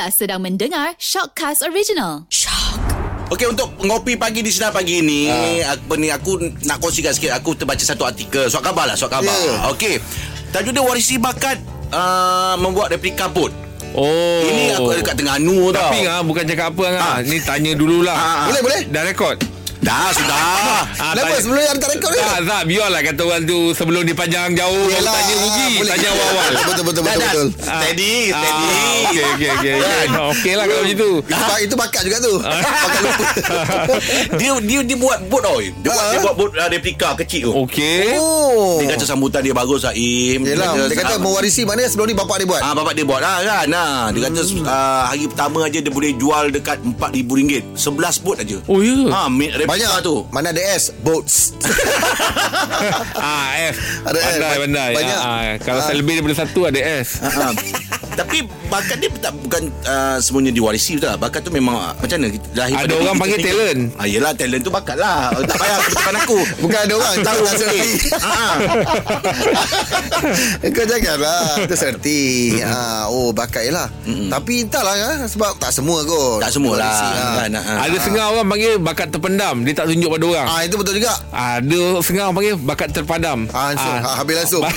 Anda sedang mendengar Shockcast Original. Okey untuk ngopi pagi di sinar pagi ni Ah. apa ni aku nak kongsikan sikit aku terbaca satu artikel surat khabar lah surat khabar. Ya. Okey. Tajuk dia warisi bakat uh, membuat replika bot. Oh. Ini aku dekat Terengganu tau. Tapi ah bukan cakap apa ah. Ah. Ni tanya dululah. Ah, ah. Boleh boleh Dah rekod? Dah sudah. Ah, Kenapa tanya- sebelum ni ada tak rekod ke Tak, tak. Biarlah kata orang tu sebelum dia panjang jauh. Yelah, Tanya rugi. Tanya awal-awal. Betul betul betul betul Steady, Ah, steady. Okey, okey, okey. Okey lah kalau macam tu. Itu, itu bakat juga tu Bakat lupa dia dia dia buat bot tau. Dia buat Ah. dia buat bot uh, replika kecil tu. Okey. Oh Dia kata sambutan dia bagus lah Im Yelah Dia kata ah, mewarisi Maknanya sebelum ni bapak dia buat Ah bapak dia buat lah kan. Nah, dia kata Hmm. uh, hari pertama aja dia boleh jual dekat RM4,000. 11 bot aja. Oh, ya? Ha, mi- replika Banyak tu. Mana ada S Boats Ah, F. Ada F. Pandai, pandai. Banyak. Ah, ah. kalau Ah. saya lebih daripada satu ada S. Ha. Tapi bakat dia tak bukan uh, semuanya diwarisi betul tak? Bakat tu memang uh, macam mana? Lahir Ada orang panggil kita talent. Ah, yelah talent tu bakat lah. Tak payah depan aku. Bukan ada orang Tahu tak serti Ha. Kau janganlah Itu serti ha, Oh bakat lah Tapi entahlah ya, Sebab tak semua kot Tak semua lah. Ha. Kan, ha. Ada setengah orang panggil bakat terpendam. Dia tak tunjuk pada orang. Ah itu betul juga Ada setengah orang panggil bakat terpadam. Ah, langsung. Ah, habis langsung.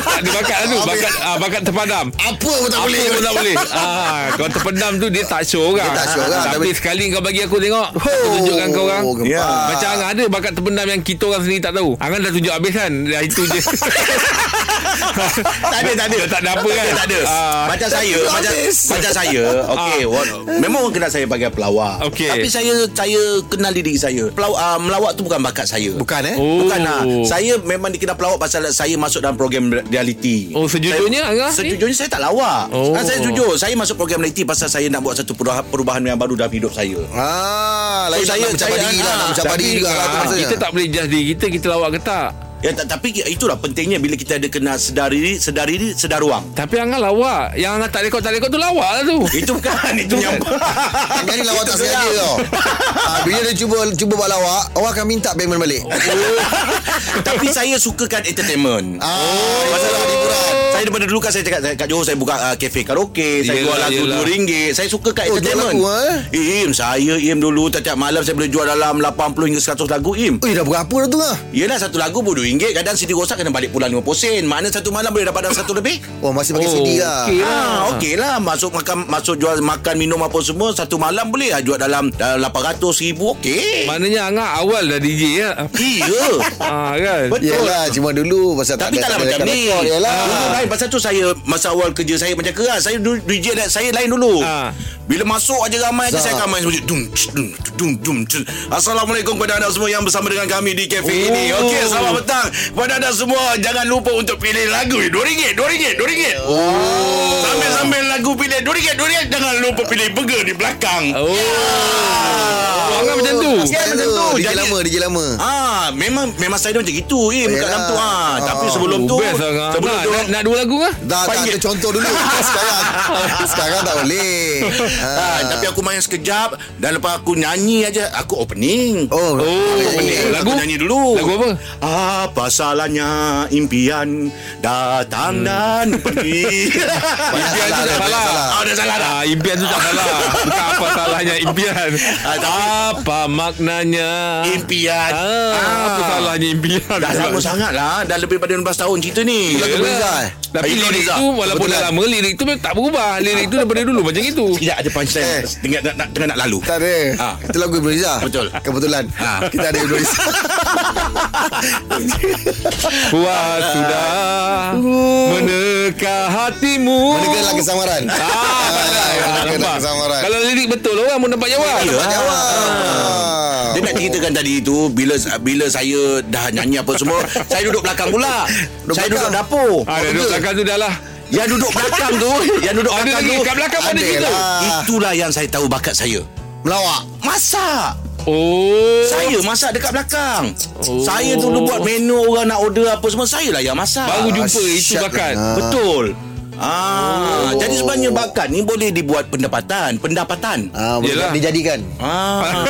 Bakat, ada bakat lah tu. Bakat, ah, bakat terpadam. Apa pun tak Apa boleh pun tak boleh ah, Kalau terpendam tu Dia tak show orang Dia tak show orang, Tapi, tapi- sekali kau bagi aku tengok Aku tunjukkan kau orang Oh, gempak. Ya. Macam Angan ada bakat terpendam Yang kita orang sendiri tak tahu Angan dah tunjuk habis kan Dah itu je tak ada, tak ada. Tak ada apa kan Tak ada. Ah. macam saya, macam macam saya. Okey, what- memang orang kenal saya sebagai pelawak. Okey. Tapi saya saya kenal diri saya. Pelaw, uh, melawak tu bukan bakat saya. Bukan eh Oh. Bukan lah Saya memang dikenal pelawak Pasal saya masuk dalam program reality Oh, sejujurnya, saya? Sejujurnya saya tak lawak Oh. oh. Saya jujur Saya masuk program reality Pasal saya nak buat satu perubahan, perubahan yang baru dalam hidup saya Ah, lain So, saya, saya- nak mencapai saya- diri lah, ah, nak mencapai Tapi diri juga ah. Kita tak boleh judge diri kita Kita lawak ke tak Ya, ta- tapi itulah pentingnya bila kita ada kena sedar diri, sedar diri, sedar ruang. Tapi Angan lawak Yang Angan tak rekod tak rekod tu lawak lah tu Itu bukan, itu yang Angah ni lawak tak sengaja gelap. tau ah, Bila dia cuba cuba buat lawak Orang akan minta payment balik Tapi saya sukakan entertainment. Ah, Masalah hiburan Saya daripada dulu kan saya cakap saya- kat Johor saya buka uh, kafe karaoke, saya Yelah, jual lagu yelah. RM2. Saya suka kat Oh, jual entertainment. lagu, eh? Im, saya Im dulu tiap malam saya boleh jual dalam 80 hingga 100 lagu Im. Ui dah berapa dah tu lah Yelah satu lagu pun RM2 Kadang CD rosak kena balik pulang 50 sen. Mana satu malam boleh dapat dalam satu lebih. Oh masih pakai Oh, CD lah. Okey. Ah, okey lah Masuk makan Masuk jual makan minum apa semua Satu malam boleh lah Jual dalam, dalam 800 ribu. Okey. Maknanya Angan awal dah DJ ya? Iya. Ah kan? Betul. Yelah cuma dulu Pasal Tapi tak taklah ada macam ni. Yelah. Dulu lain Pasal tu saya Masa awal kerja saya macam keras. Saya DJ saya lain dulu. Ah. Bila masuk aja ramai aja Zah. Saya akan main sebut dum, dum, dum, dum. Assalamualaikum kepada anda semua Yang bersama dengan kami di kafe Oh. ini Okey selamat petang Kepada anda semua Jangan lupa untuk pilih lagu RM2 RM2 RM2 oh. Sambil-sambil lagu pilih RM2 RM2 Jangan lupa pilih burger di belakang Oh oh Angan macam tu Ya, macam tu. DJ Jadi- lama DJ lama Ah, memang memang saya macam gitu eh kat Yelah. dalam tu ah. Tapi Ah. sebelum tu Oh, Best Angan sebelum nak, tu nak, nak dua lagu ah? Dah tak ada contoh dulu Sekarang Sekarang tak boleh Ah, tapi aku main sekejap dan lepas aku nyanyi aja aku opening. Oh, Oh, Opening. lagu? Aku nyanyi dulu. Lagu apa? Apa salahnya impian datang dan pergi. Impian tu salah, tak salah. salah. Ah, dah salah dah. Ah, impian tu tak salah Bukan apa salahnya impian Ah, Apa maknanya Impian. ah, Apa salahnya impian Dah lama sangat lah Dah lebih pada 16 tahun cerita ni Lagu Yelah. Eh? Tapi Itu lirik tu Walaupun dah Kebetulan. lama Lirik tu memang tak berubah Lirik tu daripada dulu Macam itu Tidak ada punchline Eh. Tengah nak, nak, tengah nak lalu Tak ada Ah. Itu lagu Ibn Betul. Kebetulan Ah. Kita ada Ibn Puas sudah Meneka hatimu Mendengar lagu samaran Ah. Ah, samaran Kalau lirik betul orang pun dapat jawab. Ya. Tak jawab Ah. Dia nak ceritakan tadi tu Bila bila saya dah nyanyi apa semua Saya duduk belakang pula Duduk Saya duduk belakang? dapur Ah, dah duduk belakang tu dah lah. Yang duduk belakang tu Yang duduk Ada belakang tu kat belakang Ada cerita. lah. Itulah yang saya tahu bakat saya Melawak Masak Oh. Saya masak dekat belakang Oh. Saya dulu buat menu Orang nak order apa semua Saya lah yang masak Baru jumpa Ah, itu bakat. lah. Betul Ah, jadi sebenarnya bakat ni boleh dibuat pendapatan, pendapatan. Ah, boleh Yelah. dijadikan Ah.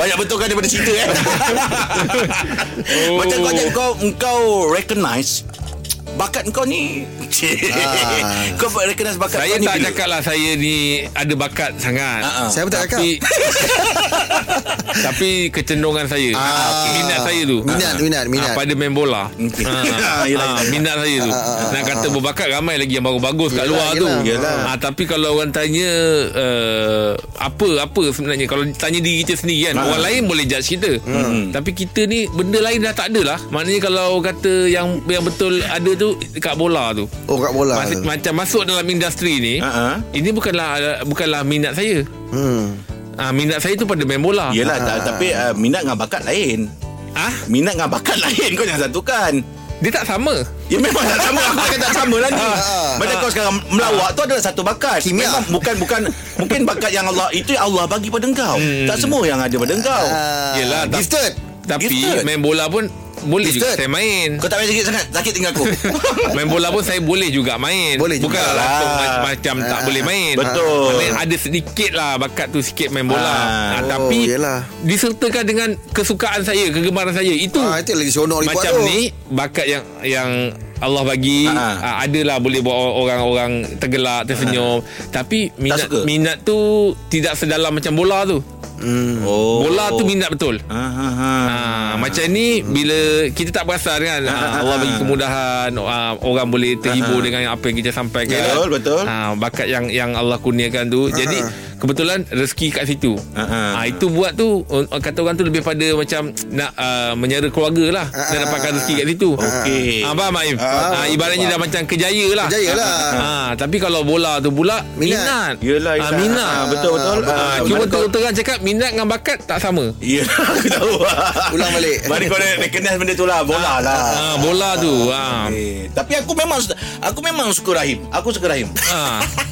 Banyak betul kan daripada cerita eh. Oh. Macam kau kau kau recognize bakat kau ni Ah. Kau recognize bakat Saya tak bila? cakap lah Saya ni Ada bakat sangat ah. Saya pun tak cakap Tapi Tapi kecenderungan saya Ah. Minat saya tu Minat, minat, minat. Ah, Pada main bola Yelah, ah, yelah. Minat saya tu Nak kata berbakat Ramai lagi yang bagus-bagus kat Yelah, luar tu yelah. Yelah. Ah, Tapi kalau orang tanya uh, Apa Apa sebenarnya Kalau tanya diri kita sendiri kan Ah. Orang lain boleh judge kita Tapi kita ni Benda lain dah tak ada lah Maknanya kalau kata Yang yang betul ada tu Dekat bola tu Oh kat bola. Mas, Macam masuk dalam industri ni Ah, ah. Ini bukanlah Bukanlah minat saya. Hmm. Ah, minat saya tu pada main bola. Yelah tak, Tapi uh, minat dengan bakat lain. Ah, Minat dengan bakat lain Kau jangan satukan. Dia tak sama. Ya memang tak sama. Aku cakap tak sama lah ni. Macam kau sekarang Melawak tu adalah satu bakat. Kimia. Memang bukan bukan Mungkin bakat yang Allah Itu yang Allah bagi pada engkau. Tak semua yang ada pada engkau. Ah, Yelah, Gifted. Tapi Gifted. main bola pun boleh juga Gifted. saya main. Kau tak payah sakit sangat Sakit tinggal aku main bola pun saya boleh juga main. Boleh juga. Bukan Ah. ma- macam tak Ah. boleh main. Betul. Maknanya ada sedikit lah bakat tu sikit main bola. Ah, Oh, tapi yelah. disertakan dengan kesukaan saya, kegemaran saya. Itu ah, Itu lagi seronok macam ni bakat yang yang Allah bagi Ah. uh, adalah boleh buat orang-orang tergelak tersenyum. Tapi minat minat tu tidak sedalam macam bola tu. Hmm. oh. bola tu minat betul. Ha, ha, ha. Ha, macam ni bila kita tak perasan kan? Ha, Allah bagi kemudahan ha, orang boleh terhibur dengan apa yang kita sampaikan. Betul, betul. ha, bakat yang yang Allah kurniakan tu. Jadi kebetulan rezeki kat situ Ha, ha. ha, itu buat tu kata orang tu lebih pada macam nak uh, menyara keluarga lah Ha, dan ha, dapatkan ha, rezeki kat situ Okey. ha, faham Maim Ah, ha, ibaratnya dah macam kejaya lah Kejaya lah. ha, tapi kalau bola tu pula Minat. minat, Yelah, ha, yelah. minat Ah, betul, betul. ha, Ah, cuma tu terang cakap minat dengan bakat tak sama Ya Aku tahu Ulang balik. Mari kau recognize benda tu lah Bola lah ha, bola tu ha. Eh, Tapi aku memang Aku memang suka Rahim Aku suka Rahim Ha.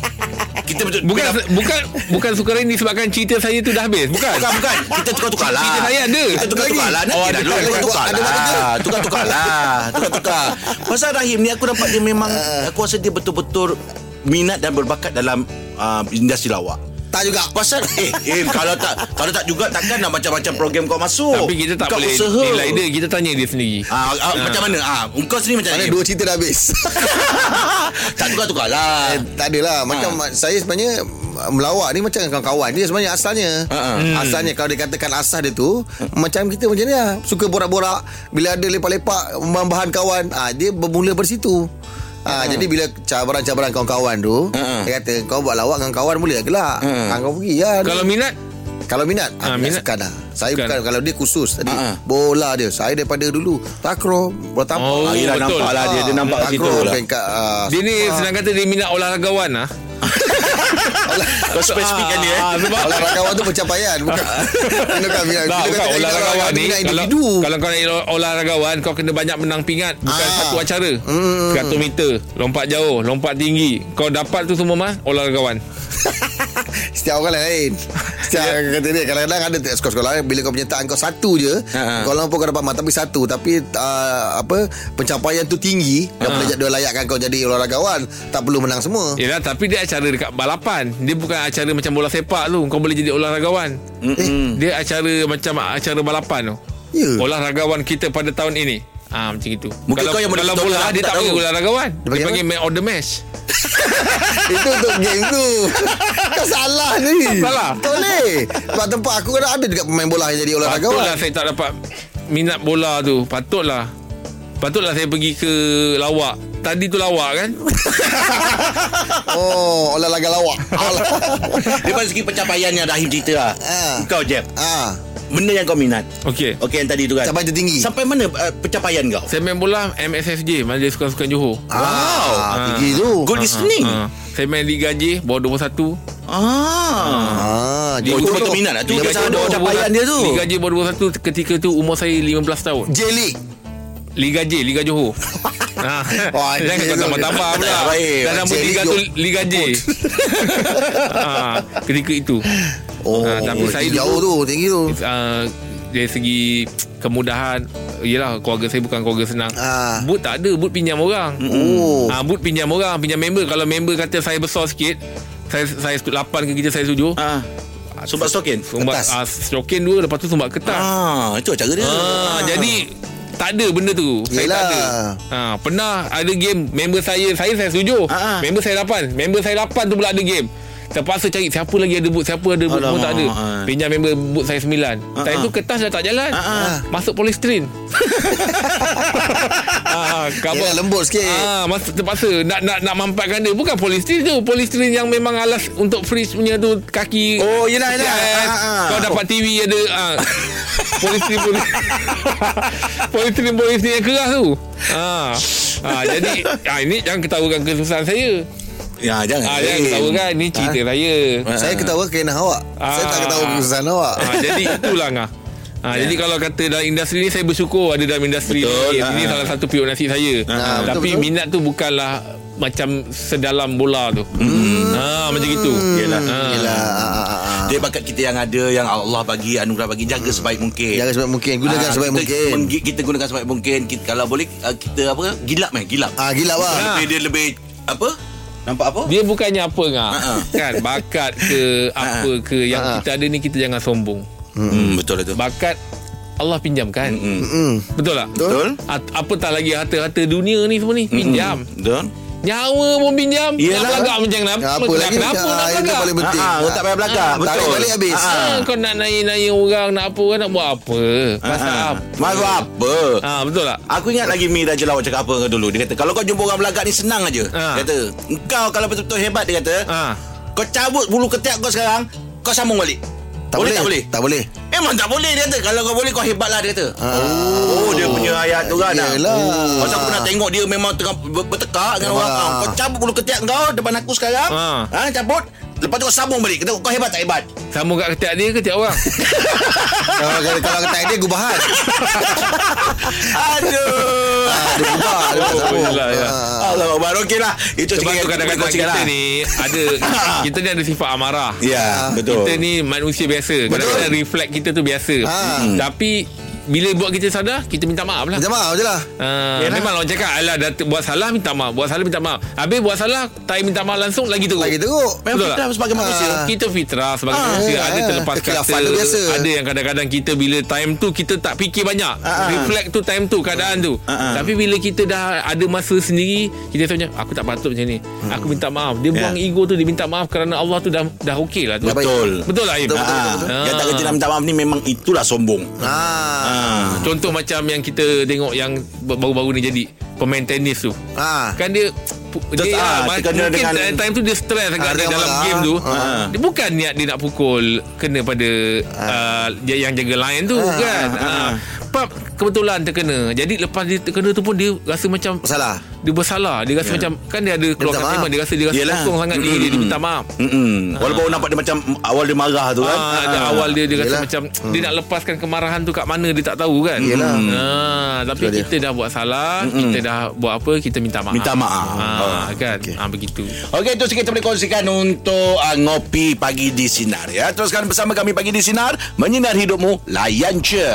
Kita betul Bukan kita- bukan bukan suka ini disebabkan cerita saya tu dah habis. Bukan. Bukan bukan. Kita tukar-tukar lah. Cerita saya ada. Kita tukar-tukar lah. Nanti Oh, dah dulu tukar- Tukar-tukar ada buat kerja. lah Tukar-tukar lah. Tukar-tukar. Pasal Rahim ni Aku nampak dia memang Aku rasa dia betul-betul Minat dan berbakat dalam uh, Industri lawak Tak juga. Pasal Eh, eh kalau tak Kalau tak juga Takkan nak macam-macam program kau masuk. Tapi kita tak Bukan boleh usaha. nilai dia. Kita tanya dia sendiri. Ah, ah, Macam mana? Ah, Kau sendiri macam Mana dua cerita dah habis. Tak tukar-tukar lah. Eh, tak adalah Macam Ha. saya sebenarnya Melawak ni macam kawan-kawan Dia sebenarnya asalnya. Hmm. Asalnya kalau dikatakan asal dia tu Macam kita macam ni lah. Suka borak-borak. Bila ada lepak-lepak Bahan kawan. Ah, Dia bermula dari situ Ah, Jadi bila cabaran-cabaran kawan-kawan tu Ha, ha. Dia kata Kau buat lawak dengan kawan Boleh gelak Ha. ah, Kau pergi lah Kalau minat Kalau minat ah, minat minat. sekan lah Saya Sekan. bukan Kalau dia khusus tadi Ah, ah. Bola dia Saya daripada dulu Takraw Bola tapak Oh, Ah, yelah, betul. nampak lah dia, dia nampak kat situ lah. peringkat ah, dia ni senang kata dia minat olahragawan ah. Kau spesifikkan dia eh? Ah, sebab Olahragawan tu pencapaian Bukan? Kan Bila bukan kata olahragawan ni. minat kalau, individu. kalau kau nak olah- olahragawan Kau kena banyak menang pingat. Bukan Ah. satu acara. Hmm. 100 meter Lompat jauh Lompat tinggi. Kau dapat tu semua mas Olahragawan Setiap orang lain. Setiap kata dia Kadang-kadang ada sekolah-sekolah Bila kau penyertaan kau satu je Ha, ha. Kau lampau kau dapat mat Tapi satu. Tapi uh, apa Pencapaian tu tinggi Dan boleh dia layakkan kau jadi olahragawan Tak perlu menang semua. Yelah tapi dia acara dekat balapan. Dia bukan acara macam bola sepak tu Kau boleh jadi olahragawan. Mm-mm. Dia acara macam acara balapan tu. Ya. Olahragawan kita pada tahun ini Ah macam itu. Mungkin kalau, kau yang boleh kalau bola lah, dia tak tak panggil olahragawan. Dia Dia panggil panggil man of the match. Itu untuk game tu Kau salah ni Salah. Tak boleh Sebab tempat aku kan ada juga pemain bola yang jadi olahragawan Patutlah saya tak dapat minat bola tu. Patutlah. Patutlah saya pergi ke lawak. Tadi tu lawak kan? Oh Olahraga lawak Daripada segi pencapaian yang Rahim cerita lah Ah. Kau Jeb Ah, Benda yang kau minat Okey. Okey yang tadi tu kan Capai tertinggi Sampai mana uh, pencapaian kau Saya main bola MSFJ, Majlis Sukan-Sukan Johor. Ah, tinggi tu Good listening Ah. Saya main Liga J bawah 21. Ah. Ah, Dia jadi betul-betul minat lah tu Pasal ada pencapaian dia tu Liga J bawah 21 ketika tu umur saya 15 tahun. J-League Liga J, Liga Johor. ha. Wah, Jangan kau tu. tambah-tambah pula. J Liga League tu Liga J. ha. Ketika itu. Oh, Ah, tapi saya jauh dulu- tu, tinggi tu. Uh, dari segi kemudahan Yelah keluarga saya bukan keluarga senang Ah. Boot tak ada Boot pinjam orang Oh. Ah, Boot pinjam orang Pinjam member Kalau member kata saya besar sikit Saya saya 8 ke kita saya 7 Ah. Sumbat stokin Sumbat Kertas. ah, Strokin dua Lepas tu sumbat kertas Ah, itu cara dia. ah, Jadi tak ada benda tu. Saya Yelah. tak ada. Ha, pernah ada game member saya, saya saya setuju. Ha, ha. Member saya 8. Member saya 8 tu pula ada game. Terpaksa cari siapa lagi ada boot, siapa ada boot pun tak ada. ha. Pinjam member boot saya 9. Time ha. tu kertas dah tak jalan. ha. Masuk polystyrene. ah. Yelah lembut sikit Ah, mas terpaksa nak nak nak mampatkan dia. Bukan polystyrene tu, polystyrene yang memang alas untuk fridge punya tu kaki. Oh, yelah, yelah. Ah, ah. Kau dapat TV ada ah. polystyrene polystyrene. polystyrene polystyrene yang keras tu. Ah. Ah, jadi ah, ini jangan ketawakan kesusahan saya. Ya, jangan. Ah, jangan ketawakan ni cerita saya. Saya ketawa kena awak. Saya tak ketawa kesusahan awak. Ah, jadi itulah ngah. Ha, Jadi kalau kata dalam industri ni Saya bersyukur ada dalam industri Betul. ni. Ini Ah. salah satu piuk nasib saya. Ah, betul, Tapi betul. minat tu bukanlah Macam sedalam bola tu. Hmm. ha, Macam gitu Yelah. ha. Yelah. Ah, ah, ah, ah. Dia bakat kita yang ada Yang Allah bagi Anugerah bagi. Jaga sebaik mungkin. Jangan sebaik mungkin. Gunakan Ah, sebaik kita, mungkin. Kita gunakan sebaik mungkin. Kita, Kalau boleh ah, Kita apa? Gilap eh Gilap. Ah gila bang Lebih dia lebih Apa Nampak apa? Dia bukannya apa ngah Ha-ha. Kan bakat ke Apa ke Yang Ha-ha. kita ada ni Kita jangan sombong. Hmm, Betul itu Bakat Allah pinjamkan. Hmm. Hmm. Betul tak? Betul. At- Apa tak lagi harta-harta dunia ni semua ni? Pinjam. Betul Nyawa pun pinjam Yelah. Nak belagak macam kenapa Apa lagi Kenapa Ah, nak Itu belagak paling penting Ah, ah, tak payah belagak. Ah, Betul. Tarik balik habis Ah, Ah, kau nak naik-naik orang nak apa nak buat apa? Pasal Ah, ah. apa? Malu apa Ah betul tak? Aku ingat lagi Mi Raja Lawak cakap apa dulu Dia kata Kalau kau jumpa orang belagak ni senang aja Ah. Dia kata Engkau kalau betul-betul hebat Dia kata Ah. Kau cabut bulu ketiak kau sekarang Kau sambung balik Tak boleh tak boleh? Tak boleh? Memang tak boleh dia kata. Kalau kau boleh kau hebat lah dia kata. Oh dia punya ayat tu kan Yelah. oh. Pasal aku pernah tengok dia memang tengah ber- bertekak dengan orang. Ah, Kau cabut bulu ketiak kau Depan aku sekarang. Ah. ha, Cabut. Lepas tu kau sambung balik. Kata kau hebat tak hebat? Sambung kat ketiak dia ke ketiak orang? Kalau kalau- kata dia gubahan Aduh Dia gubah Dia ya. Ah. Allah Akbar Okey lah Itu Sebab tu kadang-kadang kita lah. ni ada kita ni ada sifat amarah. Ya betul Kita ni manusia biasa. Kadang-kadang refleks kita tu biasa. Ah. Hmm. Tapi bila buat kita sadar, kita minta maaf lah. Minta maaf je lah Ah, memang orang cakap Alah dah buat salah minta maaf Buat salah minta maaf Habis buat salah Tak minta maaf langsung Lagi teruk Lagi teruk Memang Betul fitrah tak? sebagai manusia Ah. Kita fitrah sebagai Ah, manusia ya, Ada ya. terlepas kata. Ada yang kadang-kadang kita Bila time tu Kita tak fikir banyak Ah, ah. Reflect tu time tu Keadaan tu Ah, ah. Tapi bila kita dah Ada masa sendiri Kita tanya Aku tak patut macam ni Aku minta maaf Dia buang ego tu Dia minta maaf Kerana Allah tu dah Dah okey lah tu. Betul Betul lah Im? Betul, betul, Ah, betul. Yang tak kerja nak minta maaf ni Memang itulah sombong Ah. Contoh macam yang kita tengok Yang baru-baru ni jadi Pemain tenis tu Ah. Kan dia Terus, dia ah, terkena mungkin dengan- time tu dia stres sangat Ah, ada dia dalam marah. game tu. Ah. Dia bukan niat dia nak pukul kena pada ah. dia yang jaga line tu kan. Ah. Pap kebetulan terkena. Jadi lepas dia terkena tu pun dia rasa macam Salah dia bersalah. Dia rasa macam kan dia ada keluarkan maaf. statement dia rasa dia rasa Yelah. kosong sangat diri dia, dia minta maaf. Mm-mm. Walaupun orang nampak dia macam Awal dia marah tu kan Ah, ada awal dia dia rasa Yelah. macam dia nak lepaskan kemarahan tu kat mana dia tak tahu kan. Yelah. Ah, tapi Itulah dia. kita dah buat salah, kita dah buat apa, kita minta maaf. Minta maaf. Ah, Oh, kan. Ah begitu. Okey, itu sikit kita boleh kongsikan untuk uh, ngopi pagi di sinar ya. Teruskan bersama kami pagi di sinar, menyinar hidupmu, layan je.